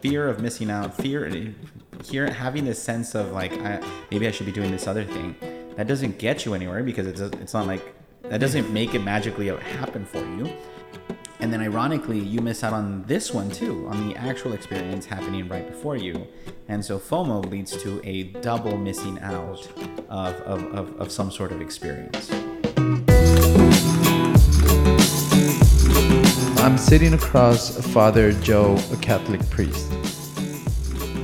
fear of missing out, fear here having this sense of like I, maybe I should be doing this other thing. That doesn't get you anywhere because it's it's not like that doesn't make it magically happen for you. And then ironically, you miss out on this one too, on the actual experience happening right before you. And so FOMO leads to a double missing out of, of, of, of some sort of experience. I'm sitting across Father Joe, a Catholic priest.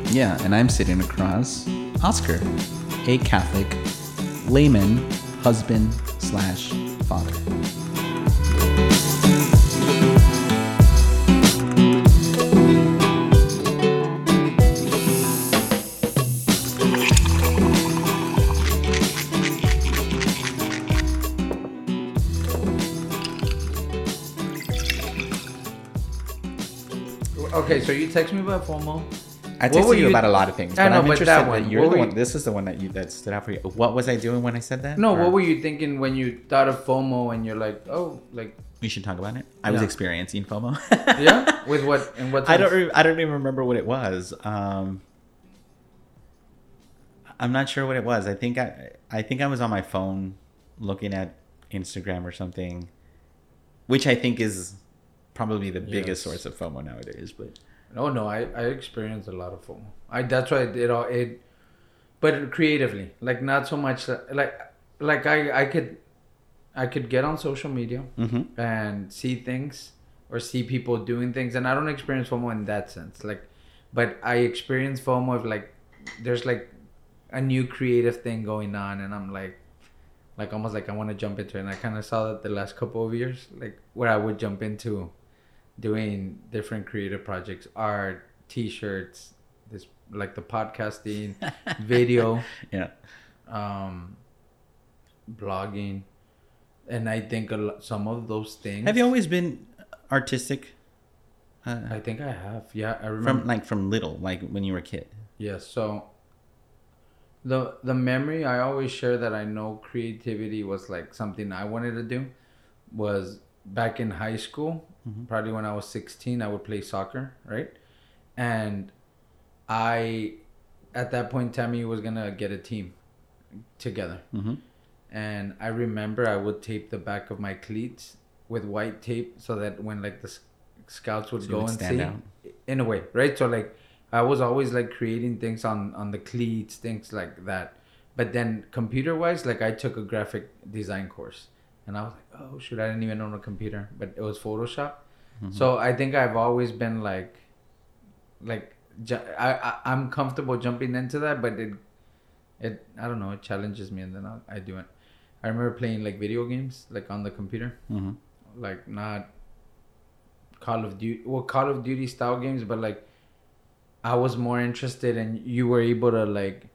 Yeah, and I'm sitting across Oscar, a Catholic layman, husband slash father. You text me about FOMO. I texted you, you- about a lot of things, I but know, I'm but interested that that, one, you're what the one. you- This is the one that you that stood out for you. What was I doing when I said that? No, Or- what were you thinking when you thought of FOMO and you're like, oh, like, We should talk about it. I was experiencing FOMO. yeah? With what? And what? I don't. Re- I don't even remember what it was. Um, I'm not sure what it was. I think I. I think I was on my phone, looking at Instagram or something, which I think is probably the biggest Yes. source of FOMO nowadays. But No, no, I, I experienced a lot of FOMO. I that's why it all it, but creatively, like not so much like like I I could, I could get on social media Mhm. and see things or see people doing things, and I don't experience FOMO in that sense. Like, but I experience FOMO of like there's like a new creative thing going on, and I'm like. Like almost like I want to jump into it, and I kind of saw that the last couple of years, like where I would jump into, doing different creative projects, art, t-shirts, this like the podcasting, video, yeah, um, blogging, and I think a lot, some of those things. have you always been artistic? Uh, I think I have. Yeah, I remember. from like from little, like when you were a kid. yeah, so. The the memory I always share that I know creativity was like something I wanted to do, was back in high school. Probably when I was sixteen, I would play soccer, right? And I, at that point, Tammy was gonna get a team together. Mm-hmm. and I remember I would tape the back of my cleats with white tape so that when like the scouts would So go would and see, out. in a way, right? So like I was always like creating things on on the cleats, things like that. But then computer wise, like I took a graphic design course, and I was like, oh shoot, I didn't even own a computer, but it was Photoshop. Mm-hmm. So I think I've always been like, like ju- I, I I'm comfortable jumping into that, but it it I don't know it challenges me, and then I, I do it. I remember playing like video games like on the computer, Mm-hmm. like not Call of Duty, well Call of Duty style games, but like I was more interested in you were able to like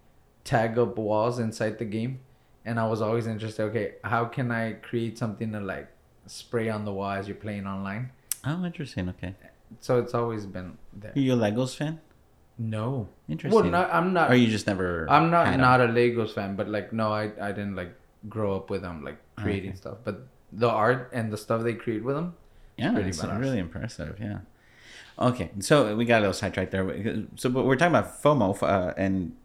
tag up walls inside the game, and I was always interested. Okay, how can I create something to like spray on the wall as you're playing online? Oh, interesting. Okay. So it's always been there. Are you a Legos fan? No, Interesting. well, not, I'm not. or you just never? I'm not not a Legos fan, but like no, I I didn't like grow up with them like creating Okay. stuff. But the art and the stuff they create with them, Yeah, it's really impressive. Yeah. Okay, so we got a little sidetracked there. So, but we're talking about FOMO, uh, and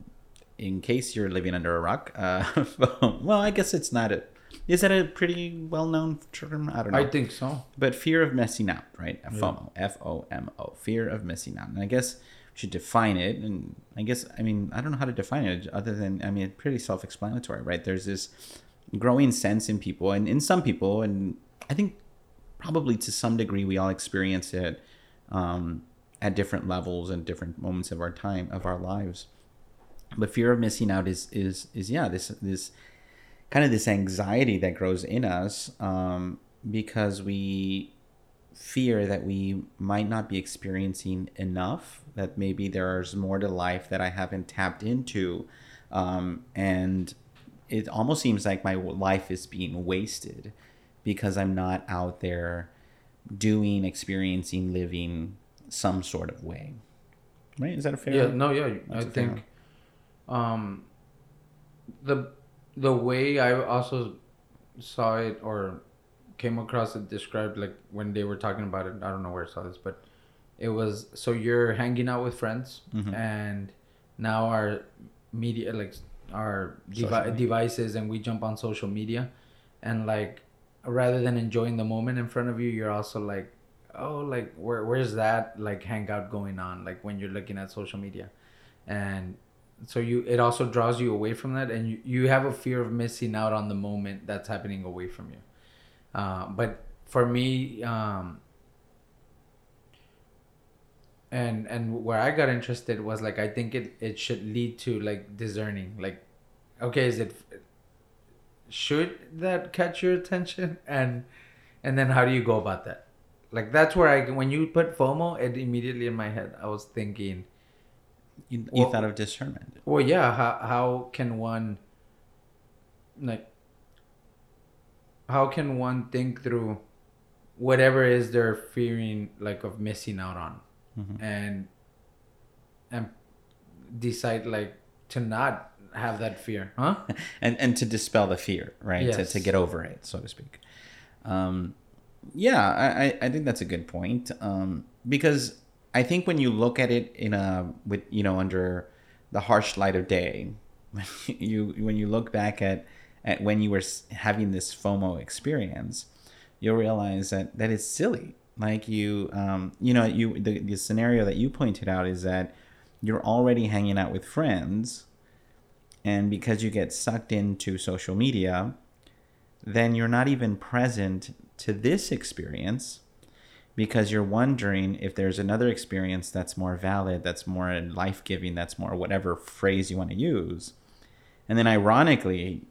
in case you're living under a rock, uh, well, I guess it's not a. Is that a pretty well-known term? I don't know. I think so. but fear of missing out, right? FOMO, F O M O, fear of missing out. And I guess we should define it. And I guess, I mean, I don't know how to define it other than, I mean, it's pretty self explanatory, right? There's this growing sense in people and in some people, and I think probably to some degree we all experience it um, at different levels and different moments of our time, of our lives. But fear of missing out is, is, is yeah, this, this, kind of this anxiety that grows in us um, because we fear that we might not be experiencing enough that maybe there's more to life that i haven't tapped into um, and it almost seems like my life is being wasted because i'm not out there doing experiencing living some sort of way right is that a fair Yeah, no, yeah. i I a fair think um the the way I also saw it or came across it described like when they were talking about it, I don't know where I saw this, but it was so you're hanging out with friends Mhm. and now our media like our devi- devices and we jump on social media and like rather than enjoying the moment in front of you you're also like oh like where where's that like hangout going on? Like when you're looking at social media. And so you it also draws you away from that and you, you have a fear of missing out on the moment that's happening away from you. Uh, but for me um, and and where i got interested was like i think it it should lead to like discerning like okay is it should that catch your attention? And and then how do you go about that? Like that's where i when you put fomo it immediately in my head i was thinking You, Well- thought of discernment. well yeah how, how can one like how can one think through whatever is they're fearing like of missing out on Mhm. and and decide like to not have that fear huh and and to dispel the fear, right? Yes. To, to get over it, so to speak. Um, yeah, I, I- I think that's a good point. Um, because I think when you look at it in a with you know under the harsh light of day, when you when you look back at at when you were having this FOMO experience, you'll realize that that is silly. Like you, um, you know, you the, the scenario that you pointed out is that you're already hanging out with friends and because you get sucked into social media then you're not even present to this experience because you're wondering if there's another experience that's more valid that's more life-giving that's more whatever phrase you want to use. And then ironically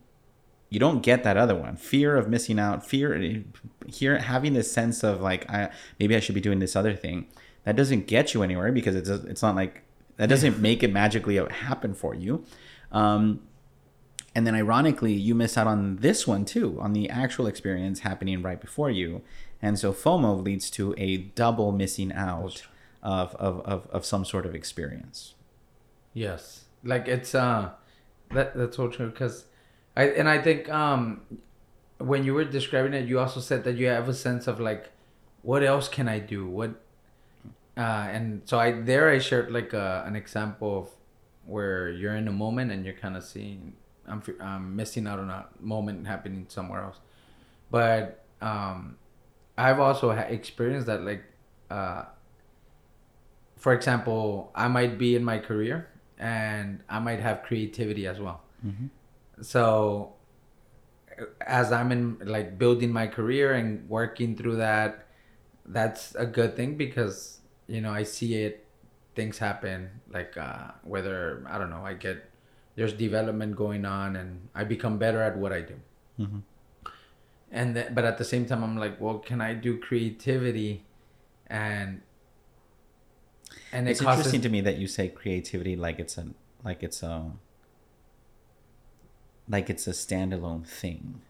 you don't get that other one. Fear of missing out fear here having this sense of like I, maybe i should be doing this other thing that doesn't get you anywhere because it's it's not like that doesn't make it magically happen for you. Um, and then ironically you miss out on this one too on the actual experience happening right before you and so fomo leads to a double missing out of, of, of, of some sort of experience. Yes, like it's uh, that that's so true because, I and I think um, when you were describing it, you also said that you have a sense of like, what else can I do? What, uh, and so I there I shared like a, an example of where you're in a moment and you're kind of seeing I'm I'm missing out on a moment happening somewhere else, but um, I've also experienced that like uh for example, I might be in my career and I might have creativity as well. Mhm. So as I'm in like building my career and working through that, that's a good thing because you know I see it, things happen like uh, whether I don't know I get there's development going on and I become better at what I do. Mhm. And then, but at the same time, I'm like, well, can I do creativity, and and it's it interesting to me that you say creativity like it's a like it's a like it's a standalone thing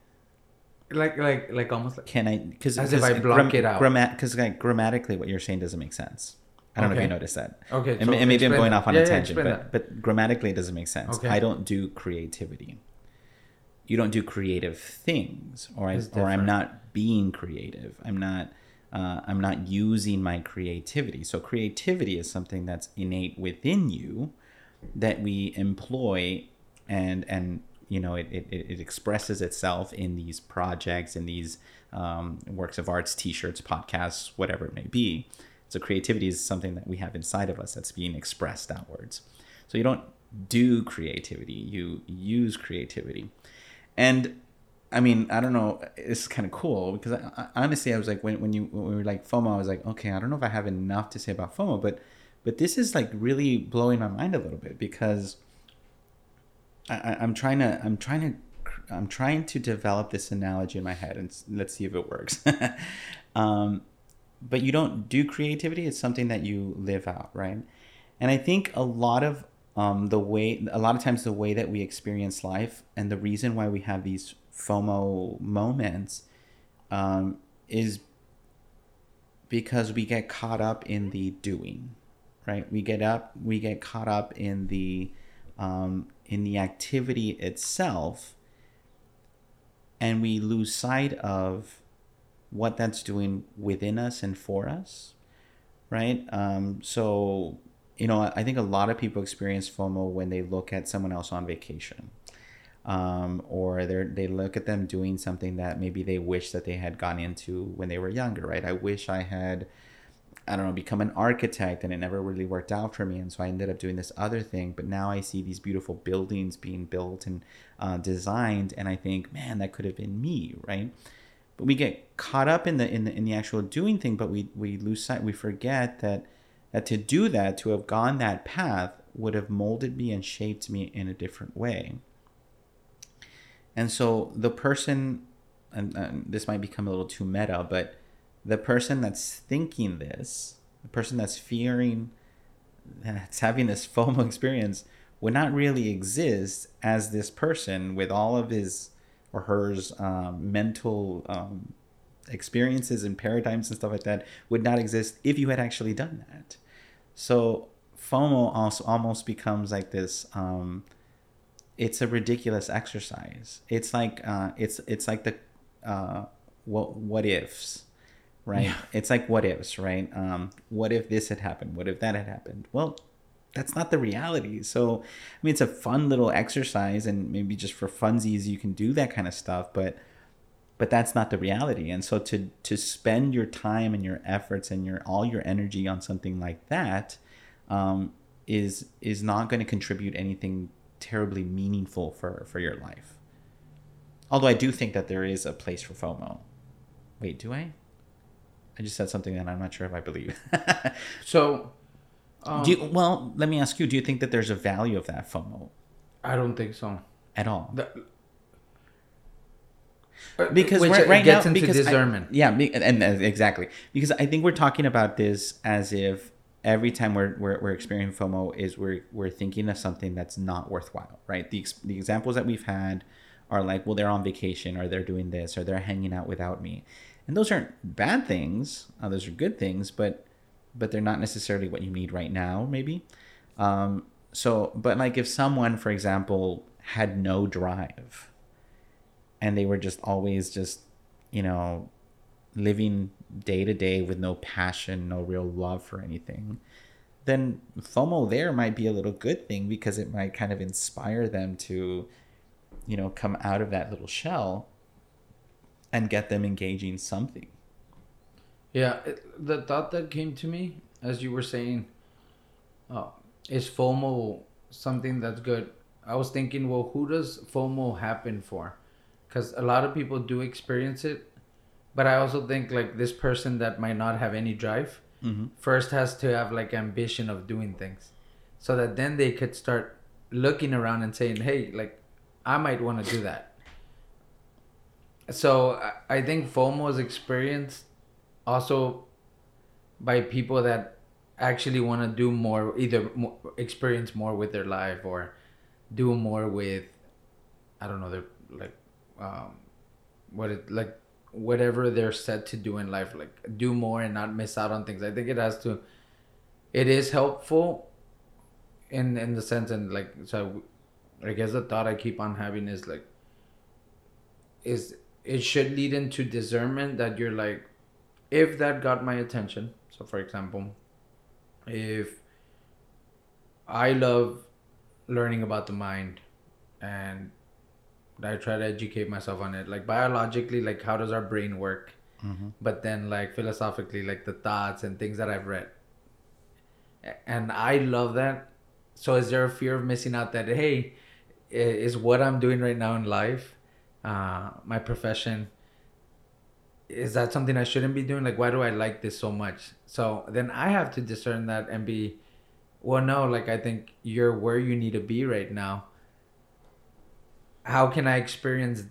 like like like almost like can i because As if I block it out. because like grammatically what you're saying doesn't make sense i don't know if you noticed that okay. and, so and maybe i'm going that. off on Yeah, a tangent explain but but grammatically it doesn't make sense Okay. i don't do creativity you don't do creative things or I, or I'm not being creative. I'm not uh, i'm not using my creativity. So creativity is something that's innate within you that we employ and and you know it, it, it expresses itself in these projects in these um, works of arts t-shirts podcasts whatever it may be. So creativity is something that we have inside of us that's being expressed outwards. So you don't do creativity. You use creativity and I mean, I don't know. It's kind of cool because I, I, honestly, I was like, when, when you when we were like FOMO, I was like, okay, I don't know if I have enough to say about FOMO, but but this is like really blowing my mind a little bit because I, I'm trying to I'm trying to I'm trying to develop this analogy in my head and let's see if it works. um, but you don't do creativity; it's something that you live out, right? And I think a lot of um, the way a lot of times the way that we experience life and the reason why we have these FOMO moments um, is because we get caught up in the doing, right? We get up, we get caught up in the um, in the activity itself, and we lose sight of what that's doing within us and for us, right? Um, so, you know, I think a lot of people experience FOMO when they look at someone else on vacation. Um, or they they look at them doing something that maybe they wish that they had gone into when they were younger, right? I wish I had, I don't know, become an architect and it never really worked out for me. And so I ended up doing this other thing. But now I see these beautiful buildings being built and uh, designed. And I think, man, that could have been me, right? But we get caught up in the, in the, in the actual doing thing, but we, we lose sight, we forget that, that to do that, to have gone that path would have molded me and shaped me in a different way. And so the person, and, and this might become a little too meta, but the person that's thinking this, the person that's fearing, that's having this FOMO experience, would not really exist as this person with all of his or hers um, mental um, experiences and paradigms and stuff like that would not exist if you had actually done that. So FOMO also almost becomes like this. Um, it's a ridiculous exercise. It's like uh, it's it's like the uh, what what ifs, right? Yeah. It's like what ifs, right? Um, what if this had happened? What if that had happened? Well, that's not the reality. So, I mean, it's a fun little exercise, and maybe just for funsies, you can do that kind of stuff. But but that's not the reality. And so to to spend your time and your efforts and your all your energy on something like that um, is is not going to contribute anything terribly meaningful for for your life. Although I do think that there is a place for FOMO. Wait, do I? I just said something that I'm not sure if I believe. so, um, do you, well, let me ask you: Do you think that there's a value of that FOMO? I don't think so at all. The, because Which right, right now, because discernment. I, yeah, and, and, uh, exactly because I think we're talking about this as if every time we're, we're, we're experiencing FOMO is we're, we're thinking of something that's not worthwhile, right? The, the examples that we've had are like, well, they're on vacation or they're doing this or they're hanging out without me. And those aren't bad things. Uh, those are good things, but, but they're not necessarily what you need right now, maybe. Um, so, but like if someone, for example, had no drive and they were just always just, you know, living day to day with no passion, no real love for anything, then FOMO there might be a little good thing because it might kind of inspire them to, you know, come out of that little shell and get them engaging something. Yeah, the thought that came to me as you were saying, uh, is FOMO something that's good? I was thinking, well, who does FOMO happen for? Because a lot of people do experience it but I also think like this person that might not have any drive mm-hmm. first has to have like ambition of doing things, so that then they could start looking around and saying, "Hey, like I might want to do that." So I think FOMO is experienced also by people that actually want to do more, either experience more with their life or do more with, I don't know, they're like, um, what it like whatever they're set to do in life like do more and not miss out on things. I think it has to it is helpful in in the sense and like so i guess the thought i keep on having is like is it should lead into discernment that you're like if that got my attention so for example if i love learning about the mind and I try to educate myself on it. Like biologically, like how does our brain work? Mm-hmm. But then like philosophically, like the thoughts and things that I've read. And I love that. So is there a fear of missing out that hey, is what I'm doing right now in life, uh, my profession, is that something I shouldn't be doing? Like why do I like this so much? So then I have to discern that and be, well, no, like I think you're where you need to be right now how can I experience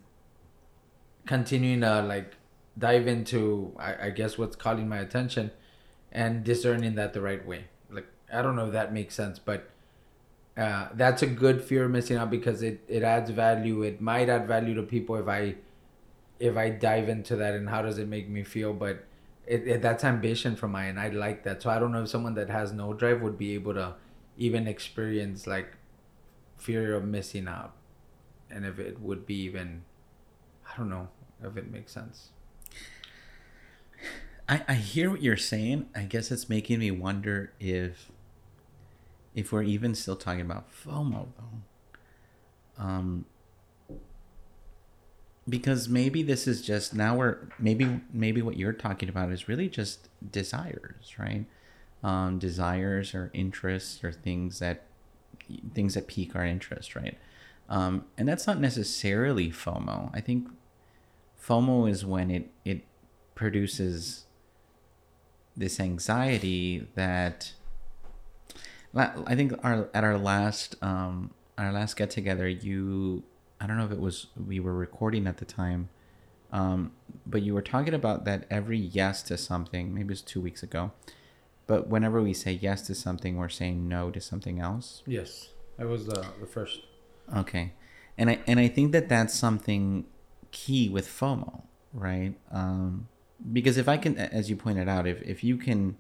continuing to like dive into I, I guess what's calling my attention and discerning that the right way. Like I don't know if that makes sense, but uh, that's a good fear of missing out because it, it adds value. It might add value to people if I if I dive into that and how does it make me feel. But it, it that's ambition for end. I like that. So I don't know if someone that has no drive would be able to even experience like fear of missing out and if it would be even i don't know if it makes sense I, I hear what you're saying. I guess it's making me wonder if if we're even still talking about FOMO though. Um because maybe this is just now we're maybe maybe what you're talking about is really just desires, right? Um, desires or interests or things that things that pique our interest, right? Um, and that's not necessarily FOMO. I think FOMO is when it it produces this anxiety that I think our at our last um, our last get together, you I don't know if it was we were recording at the time, um, but you were talking about that every yes to something. Maybe it was two weeks ago, but whenever we say yes to something, we're saying no to something else. Yes, that was the the first. Okay, and I and I think that that's something key with FOMO, right? Um, because if I can, as you pointed out, if if you can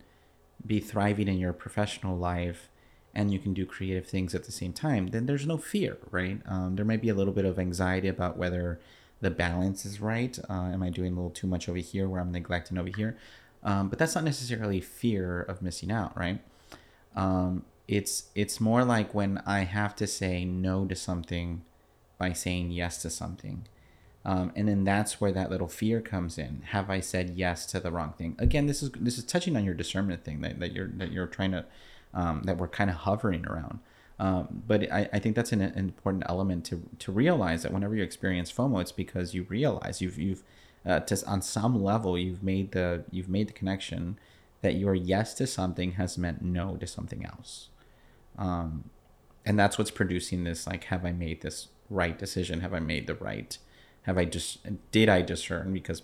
be thriving in your professional life and you can do creative things at the same time, then there's no fear, right? Um, there might be a little bit of anxiety about whether the balance is right. Uh, am I doing a little too much over here where I'm neglecting over here? Um, but that's not necessarily fear of missing out, right? Um, it's it's more like when I have to say no to something by saying yes to something. Um, and then that's where that little fear comes in. Have I said yes to the wrong thing? Again, this is this is touching on your discernment thing that, that you're that you're trying to um, that we're kind of hovering around. Um, but I, I think that's an, an, important element to, to realize that whenever you experience FOMO, it's because you realize you've you've uh, to, on some level you've made the you've made the connection that your yes to something has meant no to something else, um, and that's what's producing this like have I made this right decision? Have I made the right? Have I just did I discern because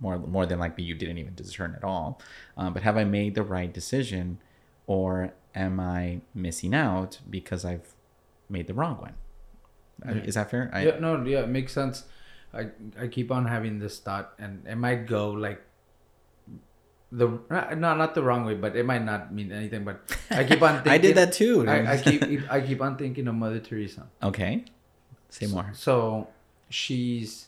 more more than likely you didn't even discern at all, um, but have I made the right decision? or am I missing out because I've made the wrong one? Yeah. Is that fair? I, yeah, no, yeah, it makes sense. I I keep on having this thought, and it might go like the no, not the wrong way, but it might not mean anything. But I keep on. Thinking, I did that too. I, I, keep I keep on thinking of Mother Teresa. Okay, say more. So, so she's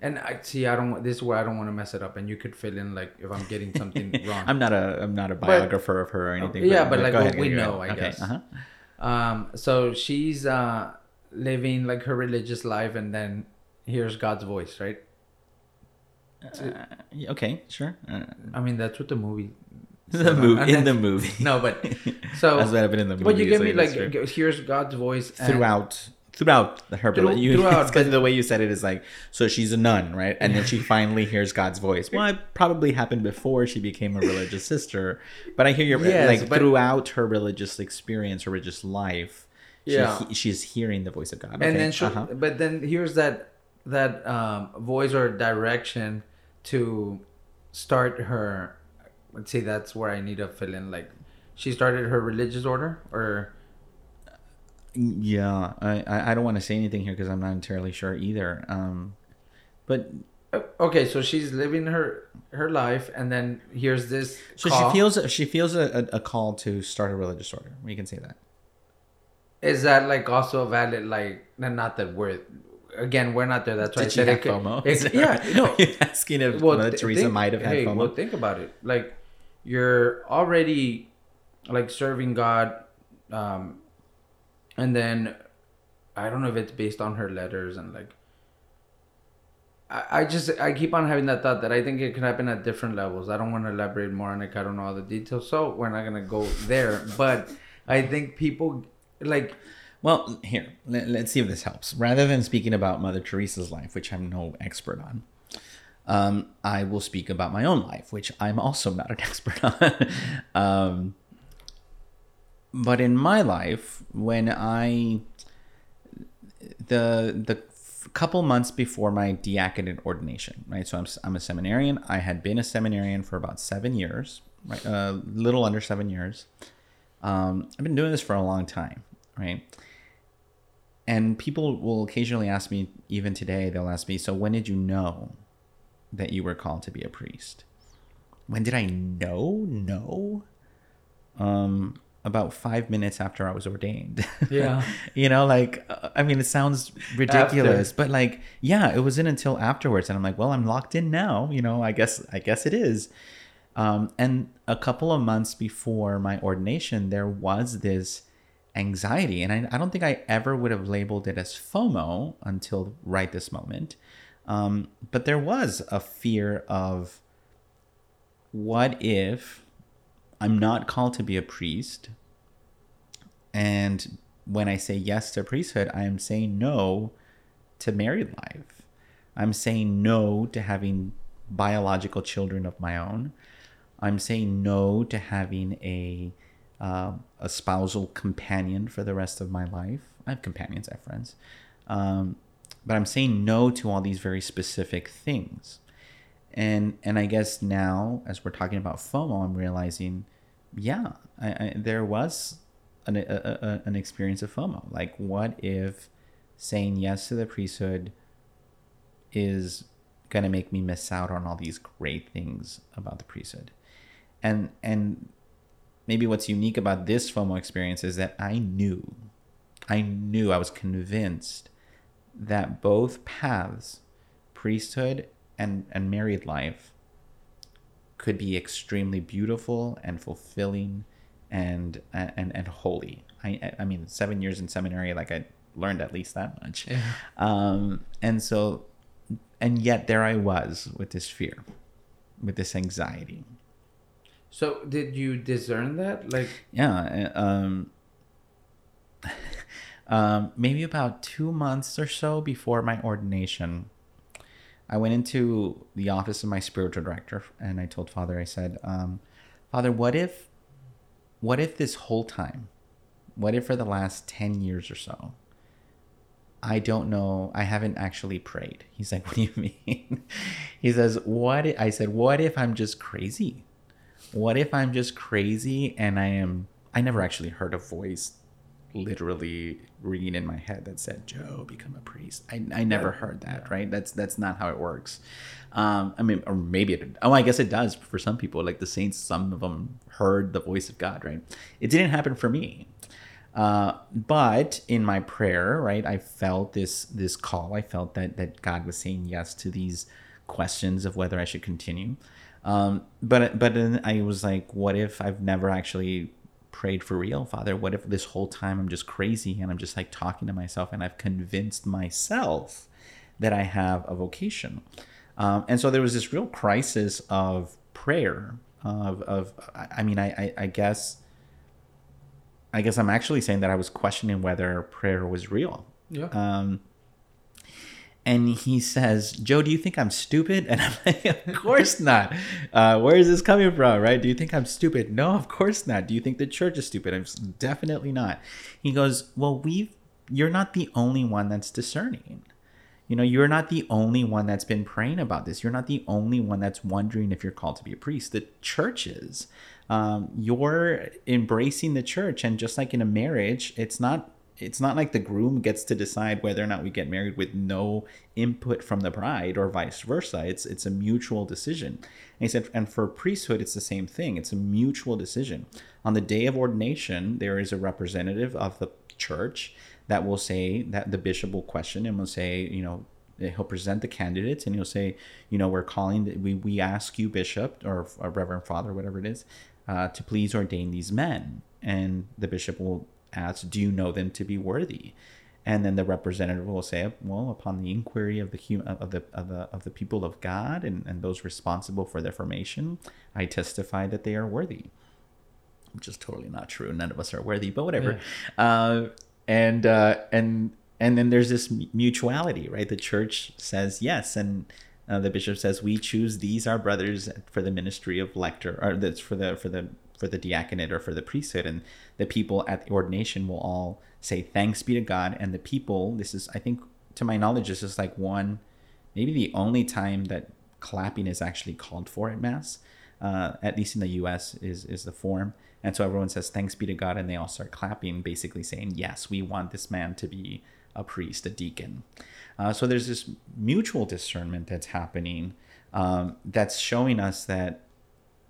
and I see. I don't. This is where I don't want to mess it up, and you could fill in like if I'm getting something wrong. I'm not a. I'm not a biographer but, of her or anything. Yeah, but, but like ahead, we know, I okay. guess. Uh-huh. Um. So she's uh living like her religious life, and then hears God's voice, right? Uh, okay, sure. Uh, I mean, that's what the movie. The movie in the movie. No, but so. That's what happened in the movie. But you get me like hears God's voice throughout throughout the her Through, you, throughout because the way you said it is like so she's a nun right and then she finally hears god's voice well it probably happened before she became a religious sister but i hear your yes, like but, throughout her religious experience her religious life yeah she, she's hearing the voice of god okay. and then she, uh-huh. but then here's that that um, voice or direction to start her let's say that's where i need to fill in like she started her religious order or yeah, I, I don't want to say anything here because I'm not entirely sure either. Um, but okay, so she's living her her life, and then here's this. So call. she feels she feels a, a call to start a religious order. We can say that. Is that like also valid like not that we're again we're not there. That's why Did I said it. FOMO? It, yeah, no. asking if well, Mother Teresa think, might have had hey, FOMO. Well, think about it. Like you're already like serving God. Um, and then I don't know if it's based on her letters and like I, I just I keep on having that thought that I think it can happen at different levels. I don't want to elaborate more on it. I don't know all the details, so we're not gonna go there. But I think people like. Well, here let, us see if this helps. Rather than speaking about Mother Teresa's life, which I'm no expert on, um, I will speak about my own life, which I'm also not an expert on. um, but in my life, when I the the couple months before my diaconate ordination, right? So I'm I'm a seminarian. I had been a seminarian for about seven years, right? A uh, little under seven years. Um, I've been doing this for a long time, right? And people will occasionally ask me, even today, they'll ask me, so when did you know that you were called to be a priest? When did I know? No. Um, about five minutes after I was ordained. Yeah. you know, like, I mean, it sounds ridiculous, after. but like, yeah, it wasn't until afterwards. And I'm like, well, I'm locked in now. You know, I guess, I guess it is. Um, and a couple of months before my ordination, there was this anxiety. And I, I don't think I ever would have labeled it as FOMO until right this moment. Um, but there was a fear of what if I'm not called to be a priest? And when I say yes to priesthood, I am saying no to married life. I'm saying no to having biological children of my own. I'm saying no to having a uh, a spousal companion for the rest of my life. I have companions, I have friends, um, but I'm saying no to all these very specific things. And and I guess now, as we're talking about FOMO, I'm realizing, yeah, I, I, there was an a, a, an experience of FOMO. Like, what if saying yes to the priesthood is going to make me miss out on all these great things about the priesthood? And and maybe what's unique about this FOMO experience is that I knew, I knew, I was convinced that both paths, priesthood and and married life, could be extremely beautiful and fulfilling and and and holy. I I mean, seven years in seminary, like I learned at least that much. Yeah. Um, and so, and yet there I was with this fear, with this anxiety. So did you discern that? Like yeah, uh, um, um, maybe about two months or so before my ordination, I went into the office of my spiritual director and I told Father, I said, um, Father, what if what if this whole time, what if for the last 10 years or so, I don't know, I haven't actually prayed? He's like, What do you mean? he says, What? If, I said, What if I'm just crazy? What if I'm just crazy and I am, I never actually heard a voice literally ringing in my head that said joe become a priest. I, I never heard that yeah. right? That's that's not how it works. Um i mean or maybe it oh i guess it does for some people like the saints some of them heard the voice of god right? It didn't happen for me. Uh, but in my prayer right i felt this this call. I felt that that god was saying yes to these questions of whether i should continue um, but but then i was like what if i've never actually prayed for real, Father? What if this whole time I'm just crazy and I'm just like talking to myself and I've convinced myself that I have a vocation? Um, and so there was this real crisis of prayer. Of, of I mean, I, I, I guess, I guess I'm actually saying that I was questioning whether prayer was real. Yeah. Um, and he says, Joe, do you think I'm stupid? And I'm like, of course not. Uh, where is this coming from, right? Do you think I'm stupid? No, of course not. Do you think the church is stupid? I'm definitely not. He goes, well, we've, you're not the only one that's discerning. You know, you're not the only one that's been praying about this. You're not the only one that's wondering if you're called to be a priest. The church is. Um, you're embracing the church. And just like in a marriage, it's not it's not like the groom gets to decide whether or not we get married with no input from the bride or vice versa. It's it's a mutual decision. And he said, and for priesthood, it's the same thing. It's a mutual decision. On the day of ordination, there is a representative of the church that will say that the bishop will question and will say, you know, he'll present the candidates and he'll say, you know, we're calling, we, we ask you, bishop or, or reverend father, whatever it is, uh, to please ordain these men. And the bishop will asks, Do you know them to be worthy? And then the representative will say, Well, upon the inquiry of the of the of the of the people of God and, and those responsible for their formation, I testify that they are worthy. Which is totally not true. None of us are worthy, but whatever. Yeah. Uh, and uh, and and then there's this mutuality, right? The church says yes, and uh, the bishop says we choose these our brothers for the ministry of lector, or that's for the for the for the diaconate or for the priesthood and the people at the ordination will all say thanks be to god. And the people this is i think to my knowledge this is like one maybe the only time that clapping is actually called for at mass uh, at least in the us is is the form. And so everyone says thanks be to god and they all start clapping basically saying yes we want this man to be a priest a deacon. Uh, so there's this mutual discernment that's happening um, that's showing us that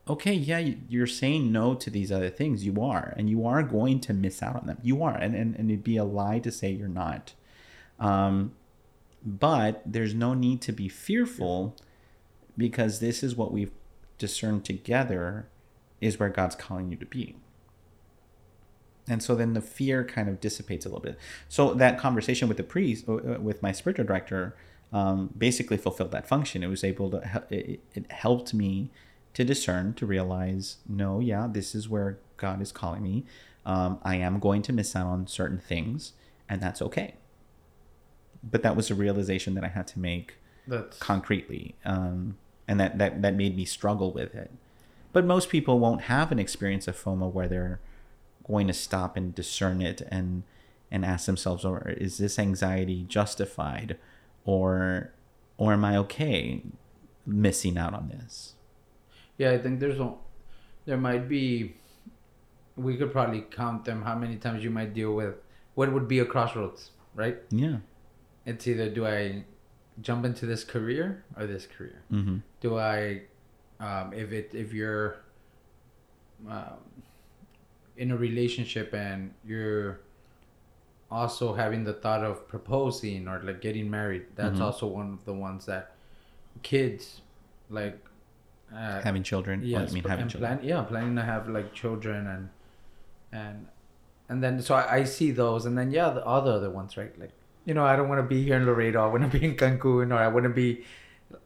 okay, yeah, you're saying no to these other things. You are, and you are going to miss out on them. You are, and, and, and it'd be a lie to say you're not. Um, but there's no need to be fearful because this is what we've discerned together is where God's calling you to be. And so then the fear kind of dissipates a little bit. So that conversation with the priest, uh, uh, with my spiritual director, um, basically fulfilled that function. It was able to, it, it helped me to discern, to realize, no, yeah, this is where God is calling me. Um, I am going to miss out on certain things, and that's okay. But that was a realization that I had to make That's concretely, um, and that, that that made me struggle with it. But most people won't have an experience of FOMO where they're going to stop and discern it and and ask themselves, or is this anxiety justified, or or am I okay missing out on this? Yeah, I think there's a, there might be, we could probably count them how many times you might deal with what would be a crossroads, right? Yeah. It's either do I jump into this career or this career? Mm-hmm. Do I, um, if it if you're um, in a relationship and you're also having the thought of proposing or like getting married, that's Mhm. also one of the ones that kids like uh, Having children. Yes, I mean, having children. plan, yeah, planning to have like children and and and then so I, I see those, and then yeah, the, all the other ones, right? Like you know, I don't want to be here in Laredo. I want to be in Cancun, or I want to be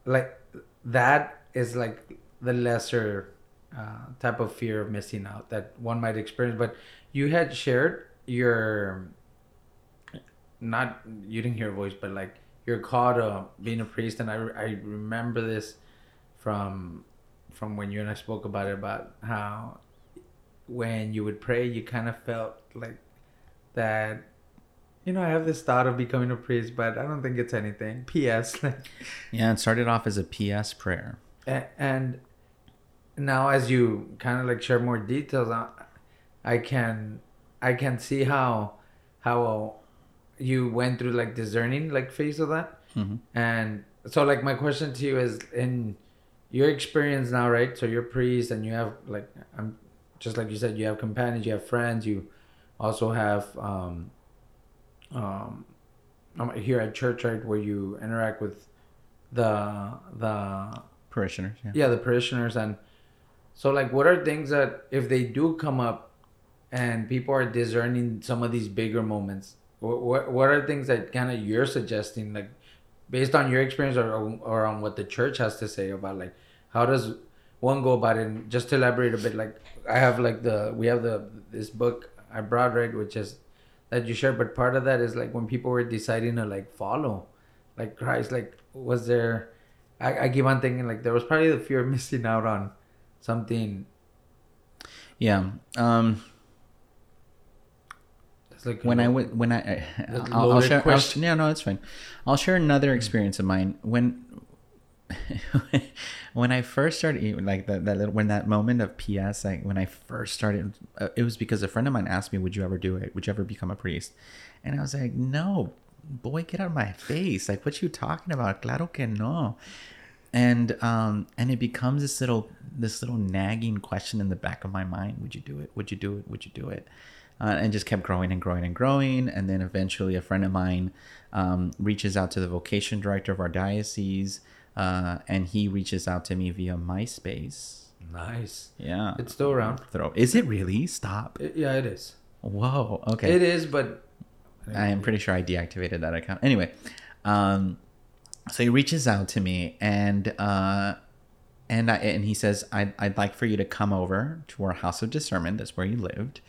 like that is like the lesser uh, type of fear of missing out that one might experience. But you had shared your not you didn't hear a voice, but like you're called uh, being a priest, and I I remember this from from when you and I spoke about it about how when you would pray, you kind of felt like that. You know, I have this thought of becoming a priest, but I don't think it's anything. P.S. Like, Yeah, it started off as a PS prayer. and now as you kind of like share more details, I, I can I can see how how you went through like discerning like phase of that. Mm-hmm. And so, like, my question to you is in your experience now, right? So you're priest, and you have like, I'm just like you said, you have companions, you have friends, you also have um, um, um, here at church, right, where you interact with the the Parishioners. Yeah. yeah the parishioners, and so like, what are things that if they do come up, and people are discerning some of these bigger moments, what what, what are things that kind of you're suggesting, like based on your experience or, or on what the church has to say about like how does one go about it and just to elaborate a bit like i have like the we have the this book i brought right which is that you shared but part of that is like when people were deciding to like follow like christ like was there i, I keep on thinking like there was probably the fear of missing out on something Yeah. Um, like when I went, when I, I I'll, I'll share. I'll, question. yeah, no, it's fine. I'll share another experience of mine when. when I first started, like that, that little, when that moment of PS, like when I first started, uh, it was because a friend of mine asked me, "Would you ever do it? Would you ever become a priest?" And I was like, "No, boy, get out of my face! Like, what you talking about? Claro que no." And um, and it becomes this little this little nagging question in the back of my mind: Would you do it? Would you do it? Would you do it? Uh, and just kept growing and growing and growing. And then eventually, a friend of mine um, reaches out to the vocation director of our diocese, uh, and he reaches out to me via MySpace. nice Yeah, it's still around throw. Is it really? Stop. It- yeah it is Whoa. Okay. it is but I am pretty sure I deactivated that account. Anyway, um, so he reaches out to me and uh, and I, and he says I'd, I'd like for you to come over to our house of discernment. That's where you lived,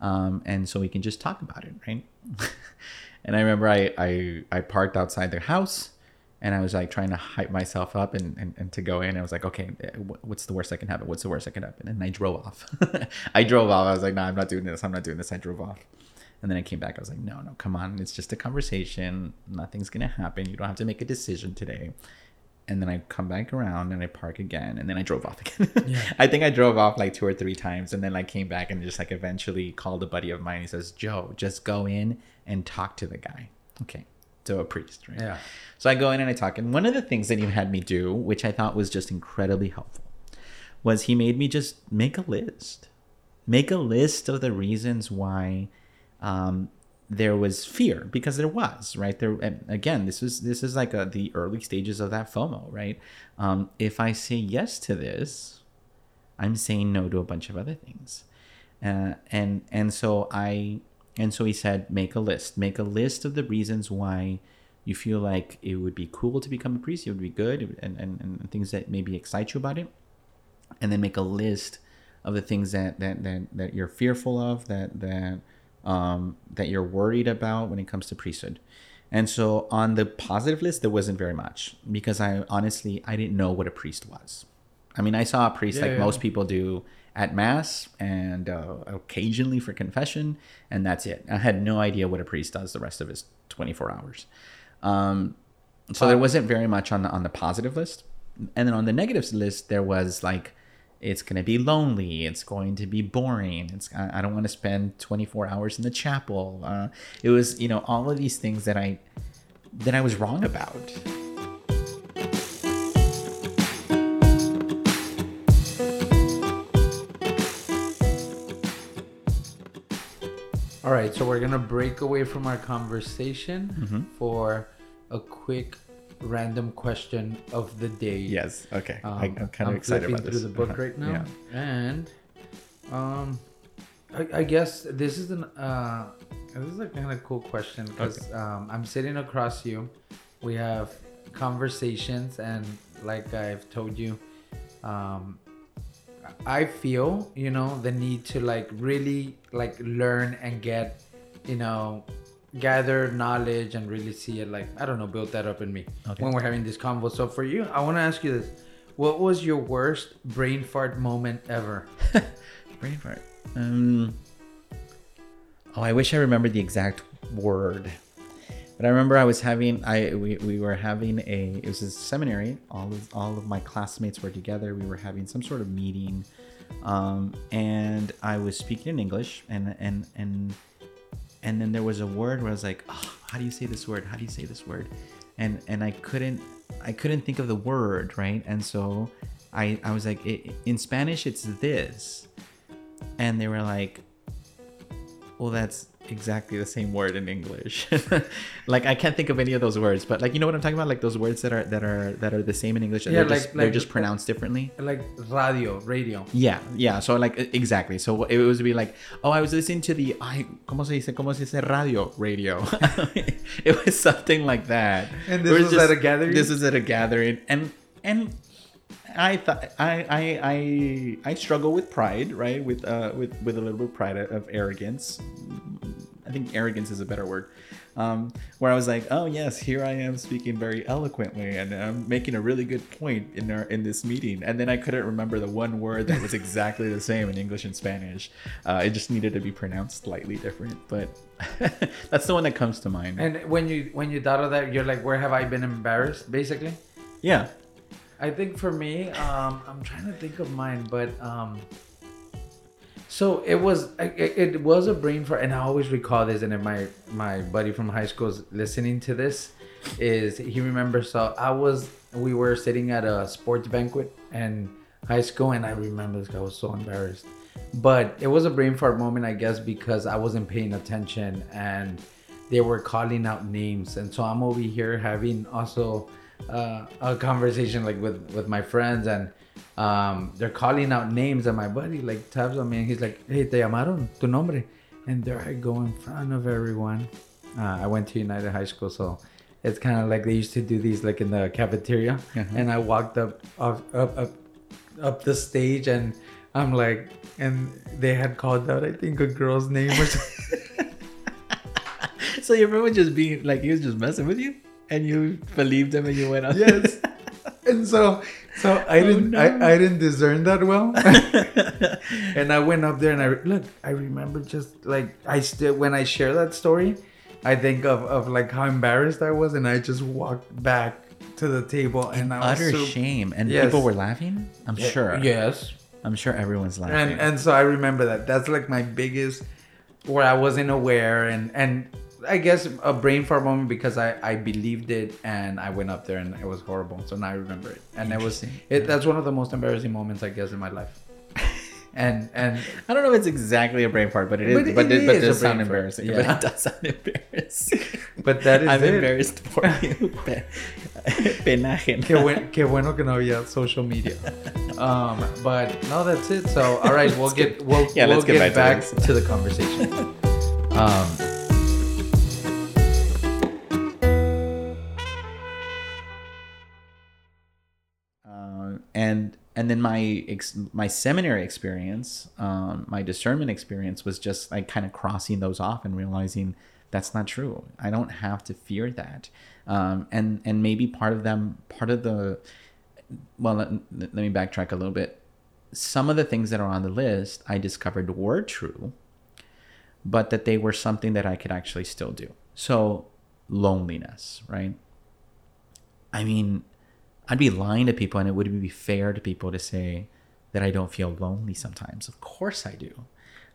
um, and so we can just talk about it, right? and I remember I, I I parked outside their house. And I was like trying to hype myself up and, and, and to go in. I was like, okay, what's the worst that can happen? What's the worst that can happen? And I drove off. I drove off. I was like, no, I'm not doing this. I'm not doing this. I drove off. And then I came back. I was like, no, no, come on. It's just a conversation. Nothing's going to happen. You don't have to make a decision today. And then I come back around and I park again. And then I drove off again. Yeah. I think I drove off like two or three times. And then I came back and just like eventually called a buddy of mine. He says, Joe, just go in and talk to the guy. Okay. So a priest, right? yeah So I go in and I talk. And one of the things that he had me do, which I thought was just incredibly helpful, was he made me just make a list. Make a list of the reasons why um, there was fear, because there was, right? There again, this is this is like a, the early stages of that FOMO, right? Um, if I say yes to this, I'm saying no to a bunch of other things. Uh, and and so I and so he said, make a list. Make a list of the reasons why you feel like it would be cool to become a priest. It would be good, and, and, and things that maybe excite you about it. And then make a list of the things that that that, that you're fearful of, that that um, that you're worried about when it comes to priesthood. And so on the positive list, there wasn't very much because I honestly I didn't know what a priest was. I mean, I saw a priest Yeah, like yeah. most people do at mass and uh, occasionally for confession, and that's it. I had no idea what a priest does the rest of his 24 hours. Um, so there wasn't very much on the on the positive list, and then on the negatives list there was like it's going to be lonely. It's going to be boring. It's i, I don't want to spend 24 hours in the chapel. Uh, it was you know all of these things that i that i was wrong about. All right, so we're gonna break away from our conversation Mm-hmm. for a quick random question of the day. yes okay I, Um, i'm kind of excited flipping about through the book Uh-huh. right now, yeah and um, I, I guess this is an uh, this is a kind of cool question because um, I'm sitting across you. We have conversations, and like I've told you, um, I feel you know the need to like really like learn and get you know gather knowledge and really see it like I don't know build that up in me Okay. when we're having this convo. So for you, I want to ask you this: What was your worst brain fart moment ever? brain fart um oh i wish i remembered the exact word but i remember i was having i we, we were having a it was a seminary all of all of my classmates were together we were having some sort of meeting um and i was speaking in english and and and and then there was a word where i was like oh, how do you say this word? How do you say this word? And and i couldn't i couldn't think of the word right? And so i i was like in spanish it's this. And they were like well that's exactly the same word in english. Like i can't think of any of those words but like you know what i'm talking about? Like those words that are that are that are the same in english Yeah, they're, just, like- they're just pronounced differently? Like radio, radio. yeah yeah so like exactly. So it was be like oh i was listening to the I ¿cómo se dice? Cómo se dice? Radio radio. It was something like that. And this It was at a gathering? this was at a gathering. And and I thought I, I I I struggle with pride, right? With uh with with a little bit of pride of arrogance. I think arrogance is a better word. Um, where I was like, oh yes, here I am speaking very eloquently, and I'm making a really good point in our in this meeting, and then I couldn't remember the one word that was exactly the same in English and Spanish. Uh, it just needed to be pronounced slightly different, but that's the one that comes to mind. And when you when you thought of that, you're like, where have I been embarrassed? Basically. yeah, I think for me, um, I'm trying to think of mine, but um, so it was it, it was a brain fart, and I always recall this. And if my my buddy from high school is listening to this, is he remembers? So I was we were sitting at a sports banquet in high school, and I remember this guy was so embarrassed. But it was a brain fart moment, I guess, because I wasn't paying attention and they were calling out names, and so I'm over here having also uh, a conversation like with with my friends and um, they're calling out names and my buddy like taps on me and he's like hey te llamaron tu nombre. And there I go in front of everyone. Uh, I went to United High School so it's kind of like they used to do these like in the cafeteria. And I walked up up up up, up the stage and I'm like and they had called out I think a girl's name or something. So your friend was just being like he was just messing with you, and you believed him, and you went on. yes and so so I Oh, didn't no. I, I didn't discern that well and I went up there and I look I remember just like I still when I share that story I think of, of like how embarrassed I was and I just walked back to the table and I was utter so- shame, and Yes. people were laughing. I'm sure. yes I'm sure everyone's laughing. and and so I remember that that's like my biggest where I wasn't aware and and I guess a brain fart moment because I I believed it and I went up there and it was horrible so now I remember it and it was it that's one of the most embarrassing moments I guess in my life and and I don't know if it's exactly a brain fart, but it is. But But, it it, but is it does sound embarrassing. Yeah. But it does sound embarrassing. But that is I'm it. embarrassed for you. Pe- Penaje. qué, buen- qué bueno que no había social media Um, but no, that's it. So all right, we'll get we'll Yeah, we'll let's get get, back back, to to, the conversation. um, and and then my ex- my seminary experience, um, my discernment experience was just like kind of crossing those off and realizing that's not true. I don't have to fear that, um, and and maybe part of them, part of the, well, let, let me backtrack a little bit. Some of the things that are on the list I discovered were true, but that they were something that I could actually still do. So loneliness, right? I mean, I'd be lying to people and it wouldn't be fair to people to say that I don't feel lonely sometimes. Of course I do.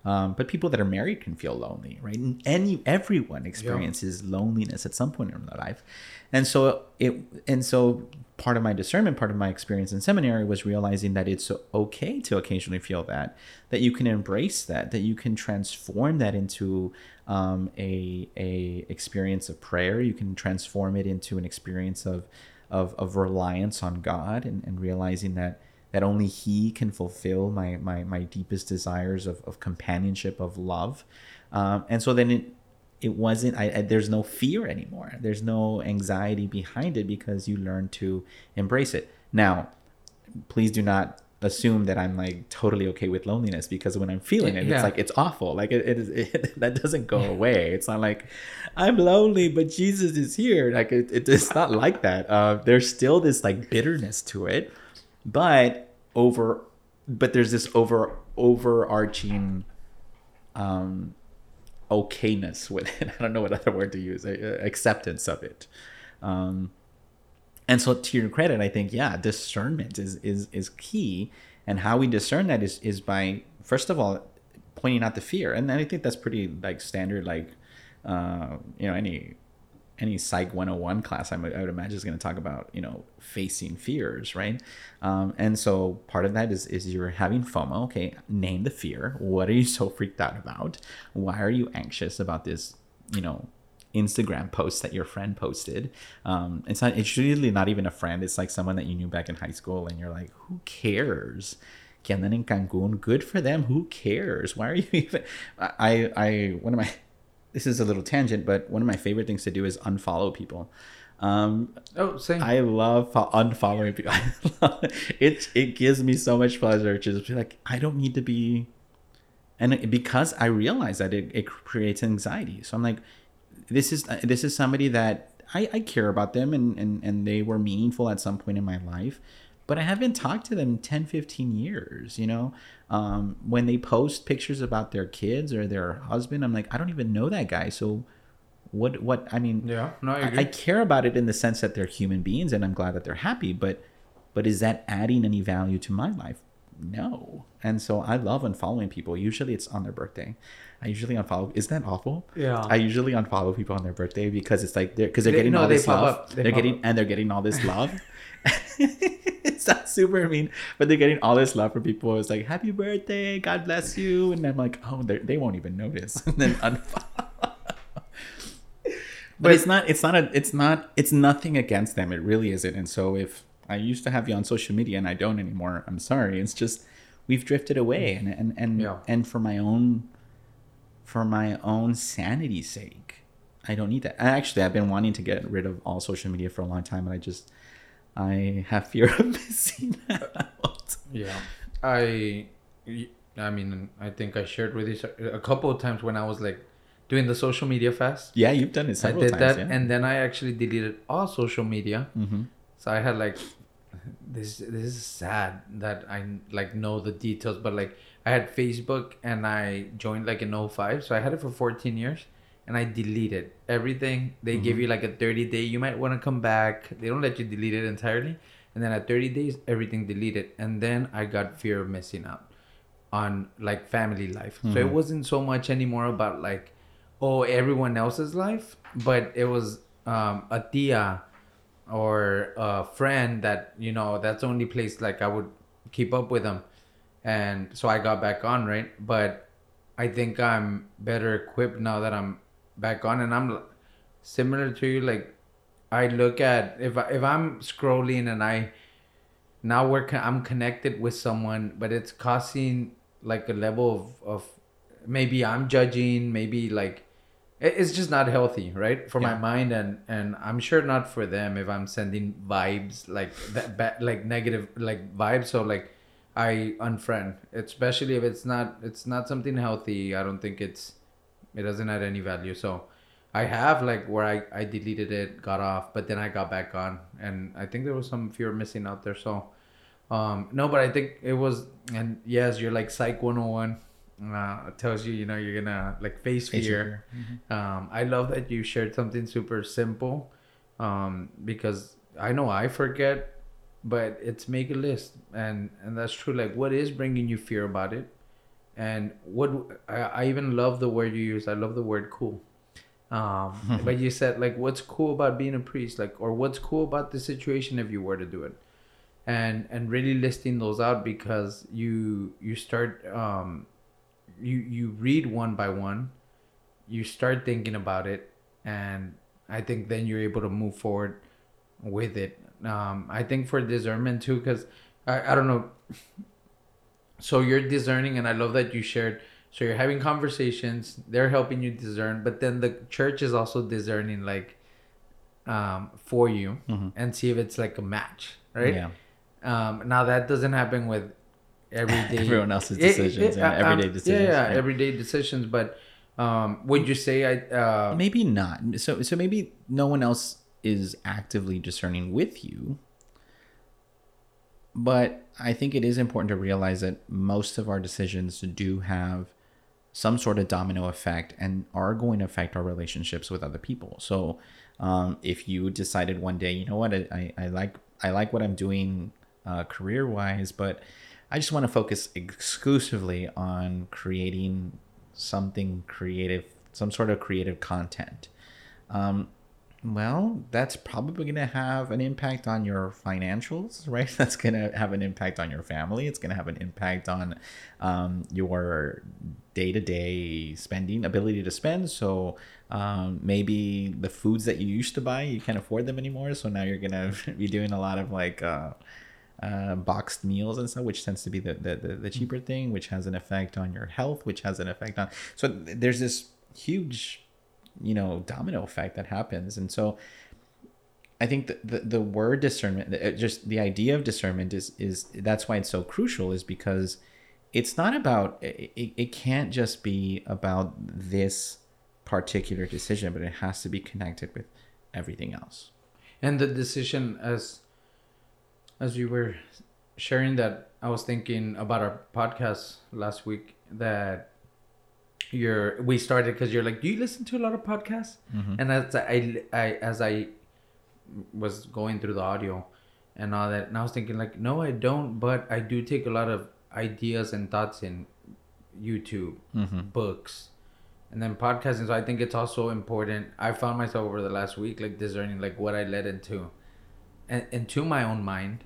Um, but people that are married can feel lonely, right? And any everyone experiences loneliness at some point in their life, and so it and so part of my discernment, part of my experience in seminary was realizing that it's okay to occasionally feel that, that you can embrace that, that you can transform that into um, a a experience of prayer. You can transform it into an experience of of, of reliance on God and, and realizing that that only he can fulfill my my, my deepest desires of, of companionship of love. Um, and so then it it wasn't I, I there's no fear anymore. There's no anxiety behind it because you learn to embrace it. Now please do not assume that i'm like totally okay with loneliness because when i'm feeling it Yeah. it's like it's awful. Like it, it is it, that doesn't go away. It's not like i'm lonely but jesus is here. Like it, it, it's not like that. Uh, there's still this like bitterness to it but over but there's this over overarching um okayness with it. I don't know what other word to use acceptance of it. Um and so to your credit i think yeah discernment is is is key. And how we discern that is is by first of all pointing out the fear. And i think that's pretty like standard like uh you know any any psych 101 class I, would- I would imagine is going to talk about you know facing fears right? Um, and so part of that is is you're having fomo okay? Name the fear. What are you so freaked out about? Why are you anxious about this you know instagram post that your friend posted um, it's not it's usually not even a friend it's like someone that you knew back in high school and you're like who cares que andan in Cancun, good for them. Who cares? Why are you even? I, I, one of my, this is a little tangent, but one of my favorite things to do is unfollow people. Um, oh, same. I love fo- unfollowing people. I love, it it gives me so much pleasure to just be like, I don't need to be, and because I realize that it, it creates anxiety. So I'm like, this is this is somebody that I, I care about them and, and and they were meaningful at some point in my life but i haven't talked to them in 10 15 years you know um, when they post pictures about their kids or their husband i'm like i don't even know that guy so what what i mean yeah, no, I I. I care about it in the sense that they're human beings and i'm glad that they're happy but but is that adding any value to my life no. And so i love unfollowing people. Usually it's on their birthday. I usually unfollow is that awful? Yeah. i usually unfollow people on their birthday because it's like they're because they're They- getting no, all this love. They they're getting up. and they're getting all this love. It's not super mean but they're getting all this love from people. It's like happy birthday. God bless you. And i'm like oh they won't even notice. And then unfollow. But it's not it's not a it's not it's nothing against them. It really isn't. And so if i used to have you on social media and i don't anymore i'm sorry it's just we've drifted away and and and, Yeah. and for my own for my own sanity's sake i don't need that And actually i've been wanting to get rid of all social media for a long time and i just i have fear of missing out Yeah, I, I mean, I think I shared with you a couple of times when I was like doing the social media fast. yeah you've done it several I did times that, yeah. and then I actually deleted all social media. mm-hmm. So I had like, this this is sad that I like know the details, but like I had Facebook and I joined like in 05, so I had it for 14 years, and I deleted everything. They give you like a 30 day. You might want to come back. They don't let you delete it entirely, and then at 30 days, everything deleted, and then I got fear of missing out on like family life. So it wasn't so much anymore about like, oh, everyone else's life, but it was um, a tia or a friend that you know that's the only place like I would keep up with them, and so I got back on right. But I think I'm better equipped now that I'm back on, and I'm similar to you. Like I look at if I, if I'm scrolling and I now we're con- I'm connected with someone, but it's causing like a level of of maybe I'm judging, maybe like it's just not healthy, right, for my mind and and I'm sure not for them if I'm sending vibes like that, ba- like negative like vibes. So like I unfriend, especially if it's not it's not something healthy. I don't think it's it doesn't add any value. So I have like where I, I deleted it, got off, but then I got back on, and I think there was some fear missing out there. So um no, but I think it was, and yes, you're like Psych 101. Uh, tells you, you know, you're gonna like face Face fear. Um, I love that you shared something super simple, um, because I know I forget, but it's make a list, and and that's true. Like, what is bringing you fear about it, and what I, I even love the word you use. I love the word cool. Um, but you said like, what's cool about being a priest, like, or what's cool about the situation if you were to do it, and and really listing those out because you you start um, you you read one by one you start thinking about it and i think then you're able to move forward with it um i think for discernment too because I, I don't know so you're discerning and i love that you shared so you're having conversations they're helping you discern but then the church is also discerning like um for you Mhm. and see if it's like a match right Yeah. um now that doesn't happen with everyday Everyone else's it- it- decisions and um, everyday decisions. Yeah, yeah right? everyday decisions. But um, would you say I? Uh, maybe not. So so maybe no one else is actively discerning with you. But I think it is important to realize that most of our decisions do have some sort of domino effect and are going to affect our relationships with other people. So um, if you decided one day, you know what, I, I, I like I like what I'm doing uh, career wise, but I just want to focus exclusively on creating something creative, some sort of creative content. Um, well, that's probably going to have an impact on your financials, right? That's going to have an impact on your family. It's going to have an impact on um, your day to day spending, ability to spend. So um, maybe the foods that you used to buy, you can't afford them anymore. So now you're going to be doing a lot of like, uh, uh, boxed meals and stuff, which tends to be the, the, the, the cheaper thing, which has an effect on your health, which has an effect on. So there's this huge, you know, domino effect that happens. And so I think the, the, the word discernment, just the idea of discernment is, is that's why it's so crucial is because it's not about, it, it can't just be about this particular decision, but it has to be connected with everything else. and the decision as as you were sharing that, I was thinking about our podcast last week that you're we started because you're like, do you listen to a lot of podcasts? Mm-hmm. And as I, I as I was going through the audio and all that, and I was thinking like, no, I don't, but I do take a lot of ideas and thoughts in YouTube, mm-hmm. books, and then podcasting. So I think it's also important. I found myself over the last week like discerning like what I led into, and into my own mind,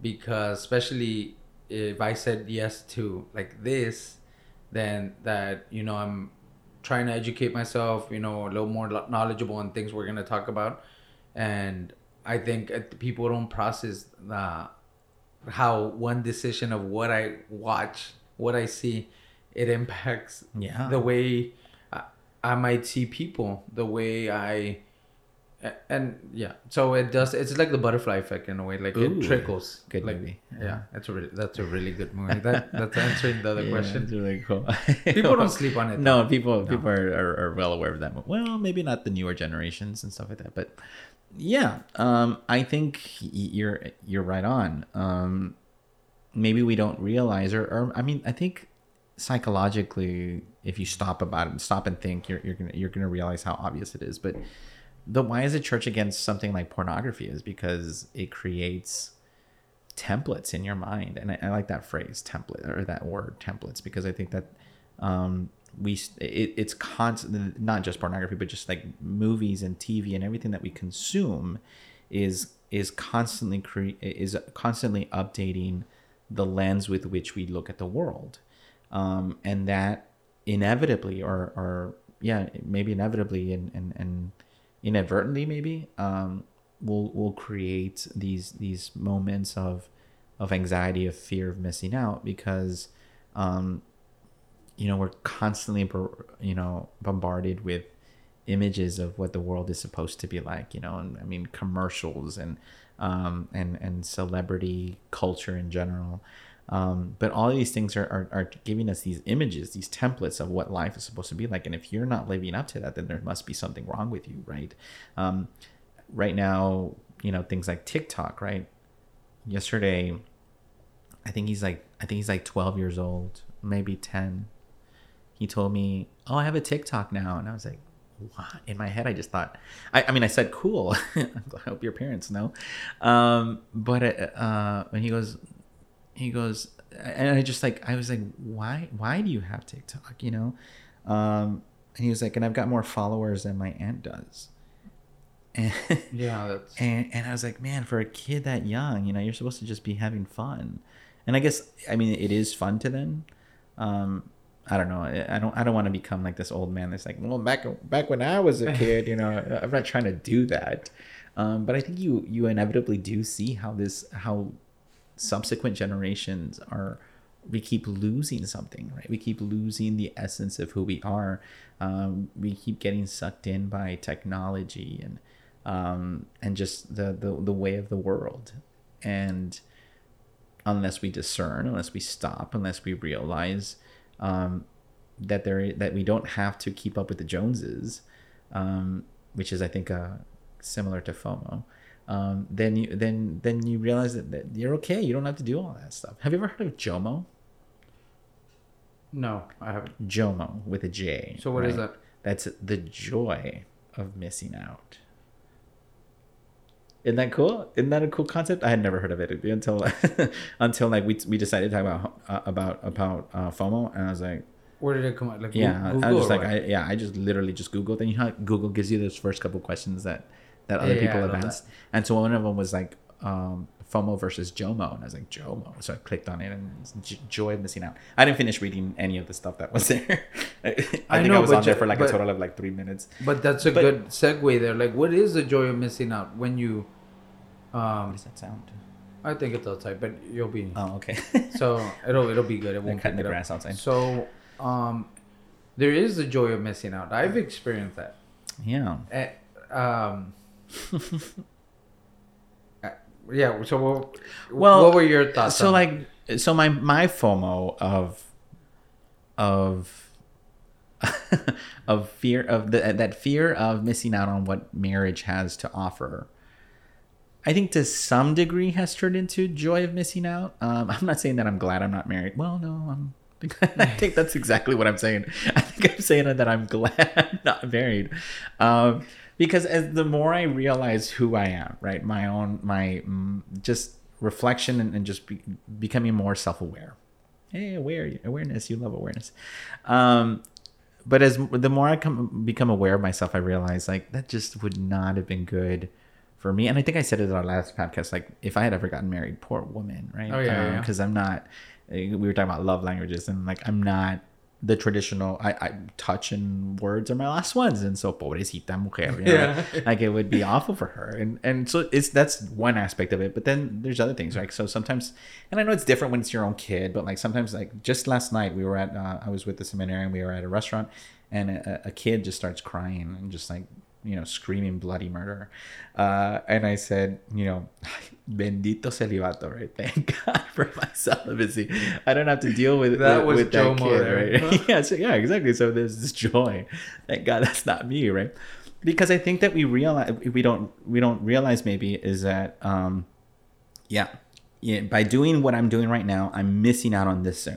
because especially if I said yes to like this, then that you know I'm trying to educate myself, you know, a little more knowledgeable on things we're gonna talk about, and I think uh, people don't process the how one decision of what I watch, what I see, it impacts Yeah. the way I, I might see people, the way I, and yeah, so it does. It's like the butterfly effect in a way, like Ooh, it trickles. good like, movie. Yeah, that's a really that's a really good movie. That that's answering the other Yeah, question. It's really cool. People don't sleep on it. No, people people are, are, are well aware of that. movie. Well, maybe not the newer generations and stuff like that, but yeah, um, I think you're you're right on. Um, maybe we don't realize, or, or I mean, I think psychologically, if you stop about it, and stop and think, you're you're gonna you're gonna realize how obvious it is. But the why is the church against something like pornography is because it creates templates in your mind. And I, I like that phrase template or that word templates because i think that um we it, it's constant not just pornography but just like movies and tv and everything that we consume is is constantly cre- is constantly updating the lens with which we look at the world. Um and that inevitably or or yeah maybe inevitably and and, and inadvertently maybe um will will create these these moments of of anxiety, of fear of missing out because, um, you know, we're constantly, you know, bombarded with images of what the world is supposed to be like, you know, and I mean commercials and um, and and celebrity culture in general. Um, but all these things are, are, are giving us these images, these templates of what life is supposed to be like. And if you're not living up to that, then there must be something wrong with you, right? Um, right now, you know, things like TikTok, right? Yesterday, I think he's like, I think he's like 12 years old, maybe 10. He told me, "Oh, I have a TikTok now," and I was like, what? In my head, I just thought, I, I mean, I said, cool. I hope your parents know. Um, but, uh, uh, when he goes, he goes, and I just like, I was like, why, why do you have TikTok? You know? Um, and he was like, and I've got more followers than my aunt does. And, yeah, that's... and, and I was like, man, for a kid that young, you know, you're supposed to just be having fun. And I guess, I mean, it is fun to them. Um, I don't know. I don't. I don't want to become like this old man that's like, well, back back when I was a kid, you know. I'm not trying to do that, um, but I think you you inevitably do see how this how subsequent generations are. We keep losing something, right? We keep losing the essence of who we are. Um, we keep getting sucked in by technology and um, and just the, the the way of the world, and unless we discern, unless we stop, unless we realize um, that there that we don't have to keep up with the Joneses, um, which is I think uh, similar to FOMO. Um, then you then then you realize that, that you're okay. You don't have to do all that stuff. Have you ever heard of JOMO? No, I haven't. JOMO with a J. So what right? is that? That's the joy of missing out. Isn't that cool? Isn't that a cool concept? I had never heard of it until until like we, we decided to talk about uh, about about uh, FOMO, and I was like, where did it come out? Like yeah, Google I was just like, I, yeah, I just literally just googled, and you know Google gives you those first couple questions that that other yeah, people yeah, have asked, and so one of them was like, um, FOMO versus JOMO, and I was like JOMO, so I clicked on it and joy of missing out. I didn't finish reading any of the stuff that was there. I, I, think know, I was on there for like but, a total of like three minutes. But that's a but, good segue there. Like, what is the joy of missing out when you? Um, what does that sound? I think it's outside, but you'll be. Oh, okay. so it'll it'll be good. It won't cut the grass up. outside. So, um, there is the joy of missing out. I've experienced that. Yeah. Uh, um. Yeah. So what? Well, what were your thoughts? So like, so my my FOMO of of of fear of the that fear of missing out on what marriage has to offer. I think to some degree has turned into joy of missing out. Um, I'm not saying that I'm glad I'm not married. Well, no, I'm. I think that's exactly what I'm saying. I think I'm saying that I'm glad I'm not married. Um, because as the more I realize who I am, right, my own, my mm, just reflection and, and just be, becoming more self-aware. Hey, aware, awareness. You love awareness. Um, but as the more I come become aware of myself, I realize like that just would not have been good for me. And I think I said it in our last podcast. Like if I had ever gotten married, poor woman, right? Oh yeah. Because um, I'm not. Eh, we were talking about love languages, and like I'm not the traditional I, I touch and words are my last ones and so pobrecita mujer you know, yeah. like it would be awful for her and and so it's that's one aspect of it but then there's other things right so sometimes and I know it's different when it's your own kid but like sometimes like just last night we were at uh, I was with the seminarian we were at a restaurant and a, a kid just starts crying and just like you know, screaming bloody murder. Uh, and I said, you know, bendito celibato, right? Thank God for my celibacy. I don't have to deal with that with, with that kid, right? yeah, so, yeah, exactly. So there's this joy. Thank God that's not me, right? Because I think that we realize we don't we don't realize maybe is that um, yeah, yeah, by doing what I'm doing right now, I'm missing out on this.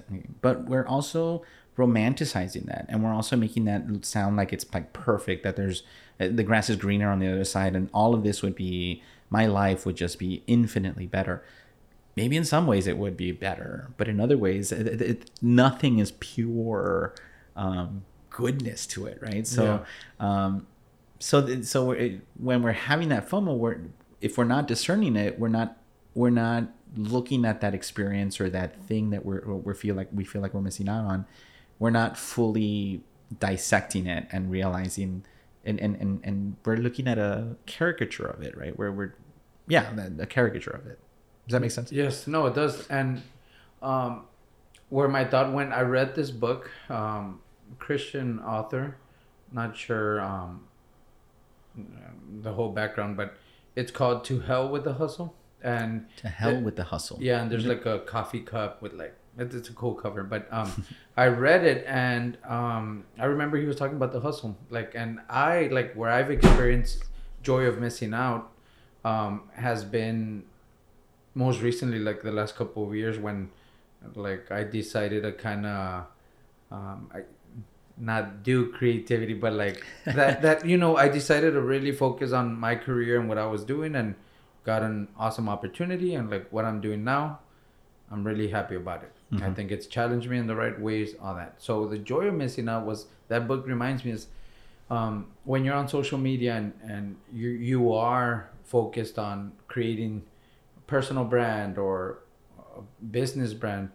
But we're also romanticizing that, and we're also making that sound like it's like perfect. That there's uh, the grass is greener on the other side and all of this would be my life would just be infinitely better. Maybe in some ways it would be better but in other ways it, it, nothing is pure um, goodness to it right? So yeah. um, so so we're, when we're having that fomo we're if we're not discerning it we're not we're not looking at that experience or that thing that we're we feel like we feel like we're missing out on. We're not fully dissecting it and realizing and and and, and we're looking at a caricature of it right where we're yeah a caricature of it Does that make sense? Yes, no, it does. And um, where my thought went, I read this book, um, Christian author, not sure um, the whole background, but it's called "To Hell with the Hustle." And To hell it- with the hustle. yeah, and there's like a coffee cup with like it's, a cool cover. But um, I read it and um, I remember he was talking about the hustle, like, and I like where I've experienced joy of missing out um, has been most recently, like the last couple of years when like I decided to kind of um, I not do creativity, but like that that you know I decided to really focus on my career and what I was doing and got an awesome opportunity and like what I'm doing now, I'm really happy about it. I think it's challenged me in the right ways, all that. So the joy of missing out was that book reminds me is um, when you're on social media and, and you you are focused on creating a personal brand or a business brand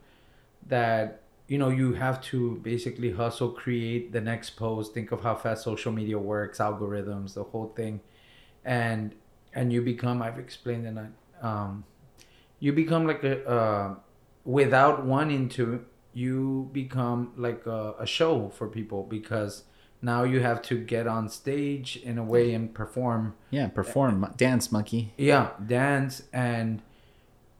that you know you have to basically hustle create the next post think of how fast social media works algorithms the whole thing and and you become i've explained in that um you become like a uh without wanting to you become like a, a show for people because now you have to get on stage in a way and perform. Yeah, perform, dance, monkey. yeah dance and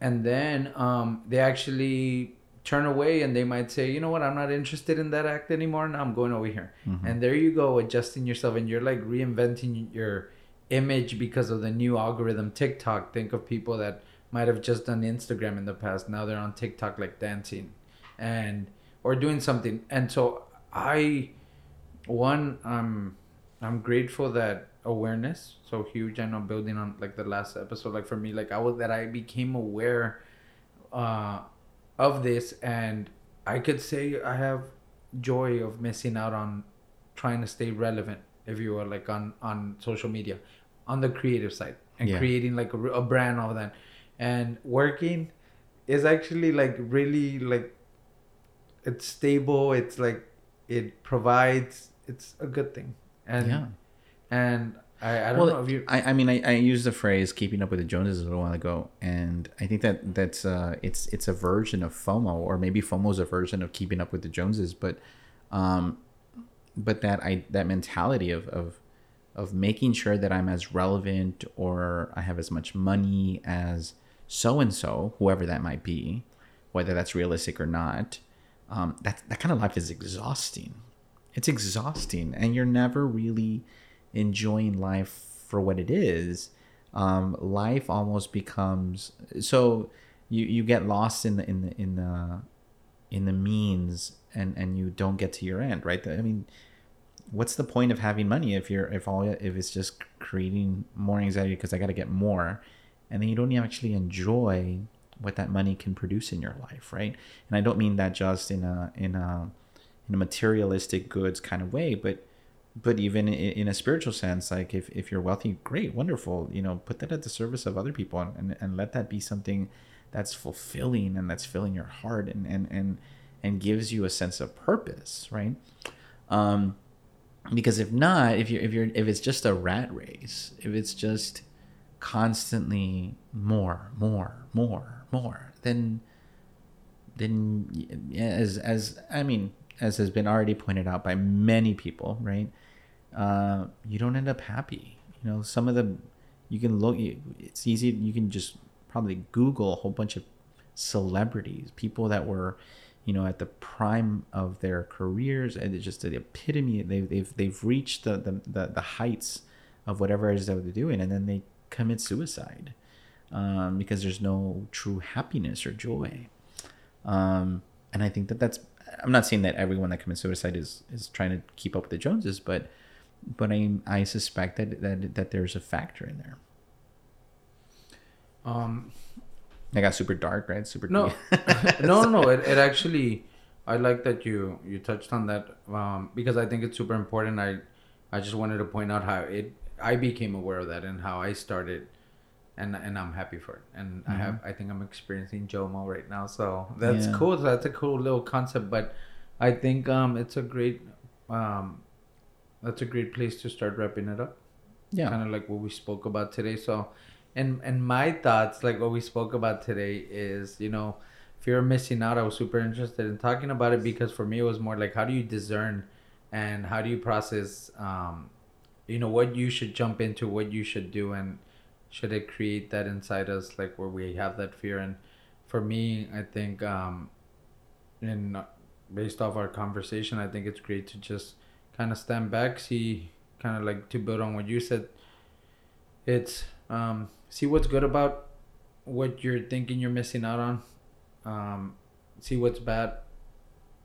and then um they actually turn away and they might say you know what? I'm not interested in that act anymore. Now i'm going over here. And there you go adjusting yourself and you're like reinventing your image because of the new algorithm tiktok. Think of people that might have just done instagram in the past. Now they're on tiktok like dancing and or doing something. And so i one i'm i'm grateful that awareness so huge. I know building on like the last episode like for me like i was that i became aware uh of this. And i could say i have joy of missing out on trying to stay relevant if you are like on on social media on the creative side and Yeah. creating like a brand all that and working is actually like really like it's stable it's like it provides it's a good thing and yeah. and i i don't Well, know if you I, I mean, I, I used the phrase "keeping up with the Joneses" a little while ago, and I think that that's uh, it's it's a version of FOMO, or maybe FOMO is a version of keeping up with the Joneses, but, um, but that I that mentality of of of making sure that I'm as relevant or I have as much money as so and so, whoever that might be, whether that's realistic or not, um, that that kind of life is exhausting. It's exhausting, and you're never really enjoying life for what it is. Um, life almost becomes so you you get lost in the in the in the in the means and and you don't get to your end right i mean what's the point of having money if you're if all if it's just creating more anxiety because i got to get more and then you don't actually enjoy what that money can produce in your life right? And i don't mean that just in a in a in a materialistic goods kind of way but but even in, a spiritual sense like if, if you're wealthy great wonderful you know put that at the service of other people and, and, and let that be something that's fulfilling and that's filling your heart and and and, and gives you a sense of purpose right? Um because if not if you're if you're if it's just a rat race if it's just constantly more more more more then then as as i mean as has been already pointed out by many people right? Uh you don't end up happy. You know some of the you can look it's easy you can just probably google a whole bunch of celebrities people that were you know at the prime of their careers and it's just the epitome they've they've, they've reached the, the the the heights of whatever it is that they're doing and then they commit suicide um, because there's no true happiness or joy um, and I think that that's I'm not saying that everyone that commits suicide is is trying to keep up with the Joneses, but but I I suspect that that that there's a factor in there. um I got super dark, right? Super No, no, no, no. It, it actually, I like that you you touched on that um, because I think it's super important. I I just wanted to point out how it I became aware of that and how I started, and and I'm happy for it. And I have I think I'm experiencing JOMO right now, so that's Yeah. cool. That's a cool little concept, but I think um it's a great um that's a great place to start wrapping it up yeah. kind of like what we spoke about today. So, and and my thoughts, like what we spoke about today, is you know, fear of missing out. I was super interested in talking about it because for me it was more like how do you discern, and how do you process, um, you know, what you should jump into, what you should do, and should it create that inside us, like where we have that fear. And for me, I think, um, and based off our conversation, I think it's great to just kind of stand back, see, kind of like to build on what you said. It's um, see what's good about what you're thinking you're missing out on. Um, see what's bad.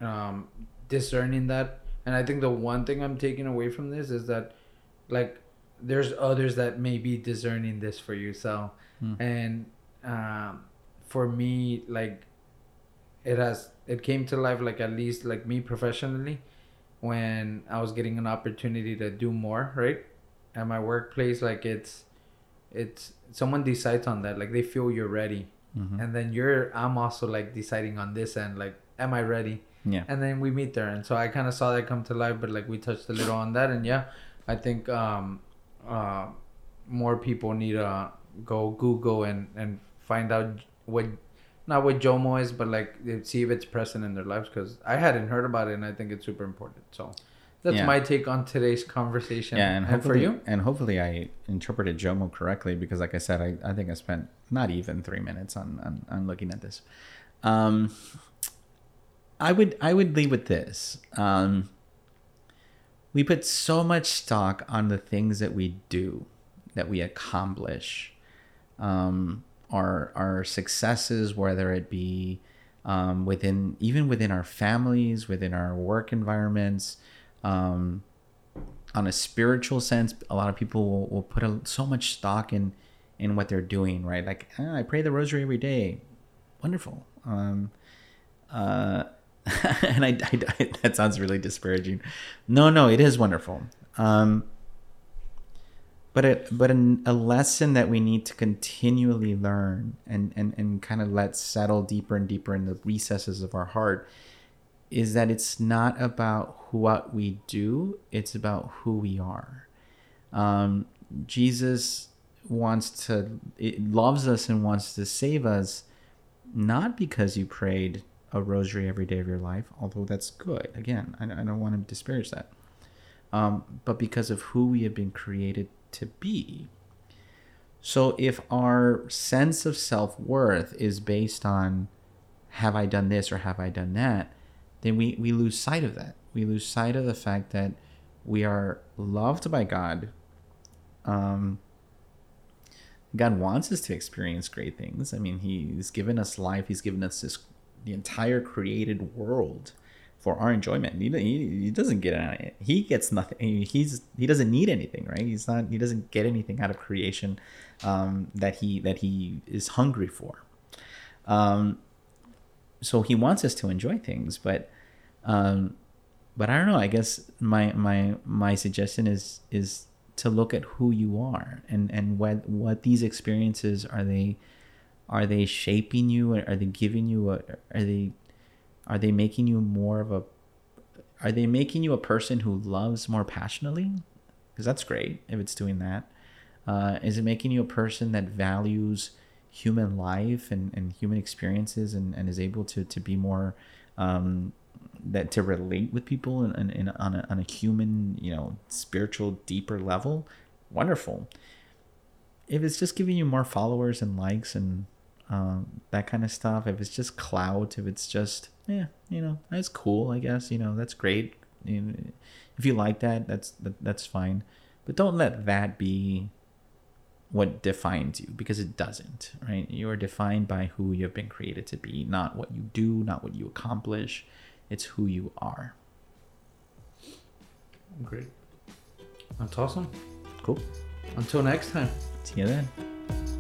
Um, discerning that, and I think the one thing I'm taking away from this is that, like, there's others that may be discerning this for you. So, mm. and um, for me, like, it has it came to life like at least like me professionally when I was getting an opportunity to do more, right? At my workplace, like it's it's someone decides on that like they feel you're ready mm-hmm. and then you're i'm also like deciding on this end like am i ready yeah and then we meet there and so i kind of saw that come to life but like we touched a little on that and yeah i think um uh more people need to go google and and find out what not what jomo is but like see if it's present in their lives because i hadn't heard about it and i think it's super important so that's yeah. my take on today's conversation. Yeah, and, and for you, and hopefully I interpreted Jomo correctly because, like I said, I, I think I spent not even three minutes on on, on looking at this. Um, I would I would leave with this. Um, we put so much stock on the things that we do, that we accomplish, um, our our successes, whether it be um, within even within our families, within our work environments um, on a spiritual sense, a lot of people will, will put a, so much stock in in what they're doing, right? Like, ah, I pray the rosary every day. Wonderful. Um, uh, and I, I, I, that sounds really disparaging. No, no, it is wonderful. Um, but it, but a, a lesson that we need to continually learn and, and, and kind of let settle deeper and deeper in the recesses of our heart is that it's not about what we do, it's about who we are. Um, Jesus wants to, loves us and wants to save us, not because you prayed a rosary every day of your life, although that's good. Again, I, I don't want to disparage that. Um, but because of who we have been created to be. So if our sense of self worth is based on, have I done this or have I done that? then we, we lose sight of that. We lose sight of the fact that we are loved by God. Um, God wants us to experience great things. I mean, He's given us life. He's given us this the entire created world for our enjoyment. He, he, he doesn't get it. He gets nothing. He's he doesn't need anything, right? He's not. He doesn't get anything out of creation um, that he that he is hungry for. Um, so he wants us to enjoy things, but um, but I don't know. I guess my my my suggestion is is to look at who you are and and what what these experiences are they are they shaping you? Are they giving you a are they are they making you more of a are they making you a person who loves more passionately? Because that's great if it's doing that. Uh, is it making you a person that values human life and, and human experiences and, and is able to, to be more um, that to relate with people and, and, and on, a, on a human you know spiritual deeper level? Wonderful. If it's just giving you more followers and likes and um, that kind of stuff. If it's just clout if it's just yeah you know that's cool i guess you know that's great. You know, if you like that that's that, that's fine. But don't let that be what defines you because it doesn't right? You are defined by who you have been created to be not what you do not what you accomplish. It's who you are. Great. That's awesome. Cool. Until next time. See you then